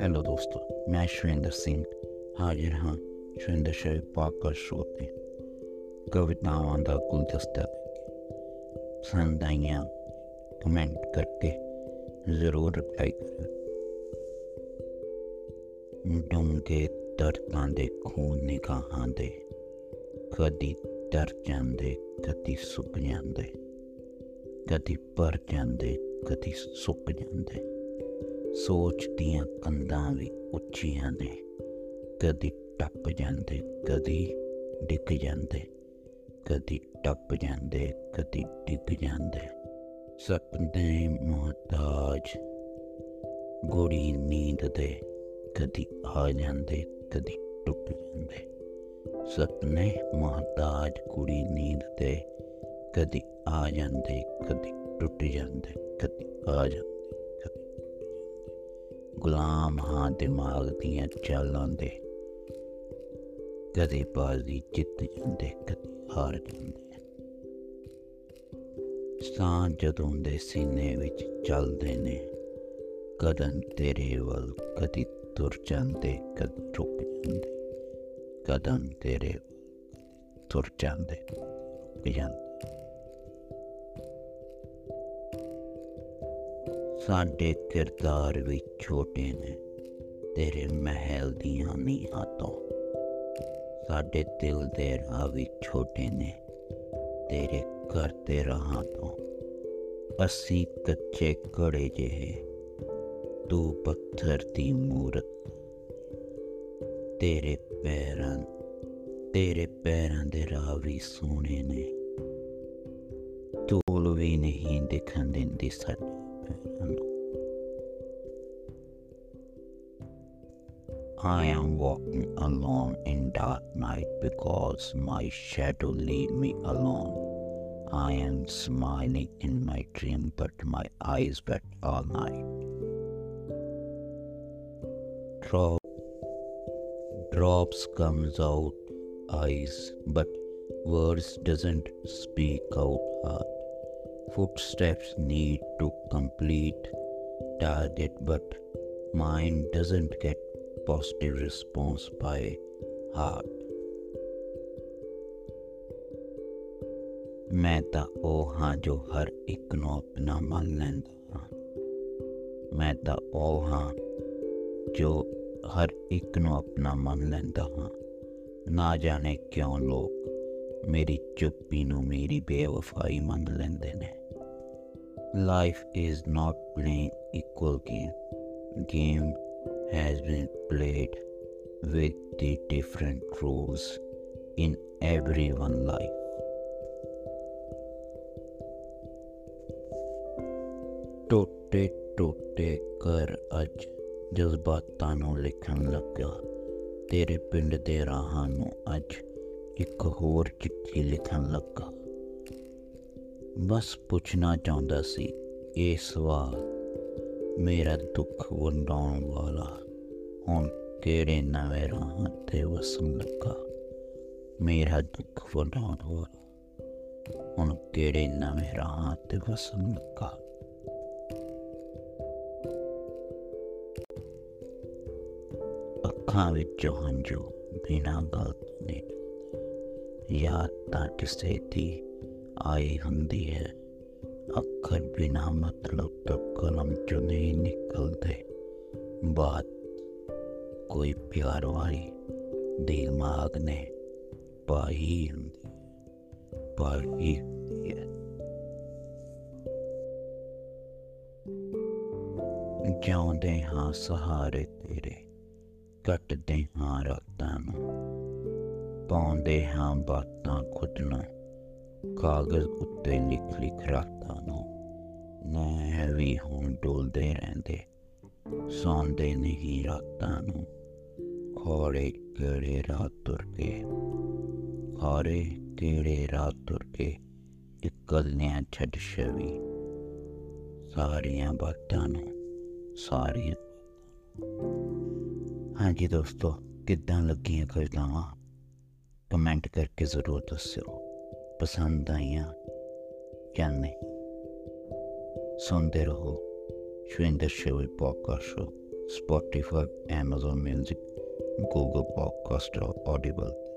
Hello ਦੋਸਤੋ ਮੈਂ ਸ਼ਵਿੰਦਰ ਸਿੰਘ ਹਾਜ਼ਰ ਹਾਂ ਸ਼ਵਿੰਦਰ ਸ਼ਾਹ ਪਾਕਰ ਸ਼ੋਅ ਤੇ ਕਵਿਤਾਵਾਂ ਦਾ ਗੁਲਦਸਤਾ ਪਸੰਦ ਆਈਆਂ ਕਮੈਂਟ ਕਰਕੇ ਜ਼ਰੂਰ ਰਿਪਲਾਈ ਕਰੋ ਡੂੰਘੇ ਦਰਦਾਂ ਦੇ ਖੂਨ ਨਿਗਾਹਾਂ ਦੇ ਕਦੀ ਤਰ ਜਾਂਦੇ ਕਦੀ ਸੁੱਕ ਜਾਂਦੇ ਕਦੀ ਪਰ ਜਾਂਦੇ ਕਦੀ ਸੁੱਕ ਜਾਂਦੇ ਸੋਚ ਦੀਆਂ ਕੰਧਾਂ ਵੀ ਉੱਚੀਆਂ ਨੇ। ਕਦੀ ਟੱਪ ਜਾਂਦੇ, ਕਦੀ ਡਿੱਗ ਜਾਂਦੇ। ਕਦੀ ਟੱਪ ਜਾਂਦੇ, ਕਦੀ ਡਿੱਗ ਜਾਂਦੇ। ਸੁਪਨੇ ਮੁਹਤਾਜ ਗੋੜੀ ਨੀਂਦ ਦੇ। ਕਦੀ ਆ ਜਾਂਦੇ, ਕਦੀ ਟੁੱਟ ਜਾਂਦੇ। ਸਪਨੇ ਮੁਹਤਾਜ ਕੁੜੀ ਨੀਂਦ ਦੇ। ਕਦੀ ਆ ਜਾਂਦੇ, ਕਦੀ ਟੁੱਟ ਜਾਂਦੇ, ਕਦੀ ਆ ਜਾਂਦੇ। ਗੁਲਾਮ ਹਾਂ ਦਿਮਾਗ ਦੀਆਂ ਚਾਲਾਂ ਦੇ। ਕਦੇ ਬਾਜ਼ੀ ਜਿੱਤ ਜਾਂਦੇ, ਕਦੇ ਹਾਰ ਜਾਂਦੇ। ਸਾਂ ਜਦੋਂ ਦੇ ਸੀਨੇ ਵਿੱਚ ਚੱਲਦੇ ਨੇ, ਕਦਮ ਤੇਰੇ ਵੱਲ ਕਦੀ ਤੁਰ ਜਾਂਦੇ, ਕਦ ਰੁਕ ਜਾਂਦੇ। ਕਦਮ ਤੇਰੇ ਤੁਰ ਜਾਂਦੇ, ਰੁਕ ਜਾਂਦੇ। ਸਾਡੇ ਕਿਰਦਾਰ ਵੀ ਛੋਟੇ ਨੇ, ਤੇਰੇ ਮਹਿਲ ਦੀਆਂ ਨੀਹਾਂ ਤੋਂ ਸਾਡੇ ਦਿਲ ਦੇ ਰਾਹ ਵੀ ਛੋਟੇ ਨੇ, ਤੇਰੇ ਘਰ ਦੇ ਰਾਹਾਂ ਤੋਂ। ਅਸੀਂ ਕੱਚੇ ਘੜੇ ਜਿਹੇ, ਤੂੰ ਪੱਥਰ ਦੀ ਮੂਰਤ। ਤੇਰੇ ਪੈਰਾਂ ਤੇਰੇ ਪੈਰਾਂ ਦੇ ਰਾਹ ਵੀ ਸੋਹਣੇ ਨੇ। ਤੂਲ ਵੀ ਨਹੀਂ ਦਿਖਣ ਦਿੰਦੀ ਸਾਡੇ And I am walking alone in dark night because my shadow leave me alone. I am smiling in my dream, but my eyes wet all night. Drop, drops comes out eyes, but words doesn't speak out heart. Footsteps need to complete target, but mind doesn't get positive response by heart. ਮੈਂ ਤਾਂ ਉਹ ਹਾਂ ਜੋ ਹਰ ਇੱਕ ਨੂੰ ਆਪਣਾ ਮੰਨ ਲੈਂਦਾ ਹਾਂ ਮੈਂ ਤਾਂ ਉਹ ਹਾਂ ਜੋ ਹਰ ਇੱਕ ਨੂੰ ਆਪਣਾ ਮੰਨ ਲੈਂਦਾ ਹਾਂ ਨਾ ਜਾਣੇ ਕਿਉਂ ਲੋਕ ਮੇਰੀ ਚੁੱਪੀ ਨੂੰ ਮੇਰੀ ਬੇਵਫਾਈ ਮੰਨ ਲੈਂਦੇ ਨੇ। Life is not playing equal game game has been played with the different rules in everyone's life. ਟੋਟੇ ਟੋਟੇ ਕਰ ਅੱਜ ਜਜ਼ਬਾਤਾਂ ਨੂੰ ਲਿਖਣ ਲੱਗਾ ਤੇਰੇ ਪਿੰਡ ਦੇ ਰਾਹਾਂ ਨੂੰ ਅੱਜ ਇੱਕ ਹੋਰ ਚਿੱਠੀ ਲਿਖਣ ਲੱਗਾ। ਬਸ ਪੁੱਛਣਾ ਚਾਹੁੰਦਾ ਸੀ, ਇਹ ਸਵਾਲ ਮੇਰਾ ਦੁੱਖ ਵੰਡਾਉਣ ਵਾਲਾ ਹੁਣ ਕਿਹੜੇ ਨਵੇਂ ਰਾਹਾਂ ਤੇ ਵਸਣ ਲੱਗਾ? ਮੇਰਾ ਦੁੱਖ ਵੰਡਾਉਣ ਵਾਲਾ ਹੁਣ ਕਿਹੜੇ ਨਵੇਂ ਰਾਹਾਂ ਤੇ ਵਸਣ ਲੱਗਾ? ਅੱਖਾਂ ਵਿੱਚੋਂ ਹੰਝੂ, ਬਿਨਾਂ ਗੱਲ ਤੋਂ ਨਹੀਂ ਯਾਦ ਤਾਂ ਕਿਸੇ ਦੀ ਆਈ ਹੁੰਦੀ ਹੈ, ਅੱਖਰ ਬਿਨਾ ਮਤਲਬ ਤੋਂ ਕਲਮ ਚੋਂ ਨਹੀਂ ਨਿਕਲਦੇ। ਬਾਤ ਕੋਈ ਪਿਆਰ ਵਾਲੀ ਦਿਮਾਗ ਨੇ ਪਾਈ ਹੁੰਦੀ ਪਾਈ ਹੁੰਦੀ ਹੈ। ਜਿਉਂਦੇ ਹਾਂ ਸਹਾਰੇ ਤੇਰੇ, ਕੱਟਦੇ ਹਾਂ ਰਾਤਾਂ ਨੂੰ। ਪਾਉਂਦੇ ਹਾਂ ਬਾਤਾਂ ਖੁਦ ਨੂੰ ਕਾਗਜ਼ ਉੱਤੇ ਲਿਖ ਲਿਖ ਰਾਤਾਂ ਨੂੰ। ਨਾ ਵੀ ਹੁਣ ਡੋਲਦੇ ਰਹਿੰਦੇ, ਸੌਂਦੇ ਨਹੀਂ ਰਾਤਾਂ ਨੂੰ। ਖੋੜੇ ਕਿਹੜੇ ਰਾਤ ਤੁਰ ਕੇ ਖਾਰੇ ਕਿਹੜੇ ਰਾਤ ਤੁਰ ਕੇ ਇਕੱਲਿਆਂ ਛੱਡ ਛਵੀ। ਸਾਰੀਆਂ ਬਾਤਾਂ ਨੂੰ, ਸਾਰੀਆਂ ਹਾਂਜੀ ਦੋਸਤੋ, ਕਿੱਦਾਂ ਲੱਗੀਆਂ ਕਵਿਤਾਵਾਂ ਕਮੈਂਟ ਕਰਕੇ ਜ਼ਰੂਰ ਦੱਸਿਓ ਪਸੰਦ ਆਈਆਂ ਜਾਂ ਨਹੀਂ ਸੁਣਦੇ ਰਹੋ Shavinder show podcast show Spotify Amazon Music Google Podcast ਔਰ Audible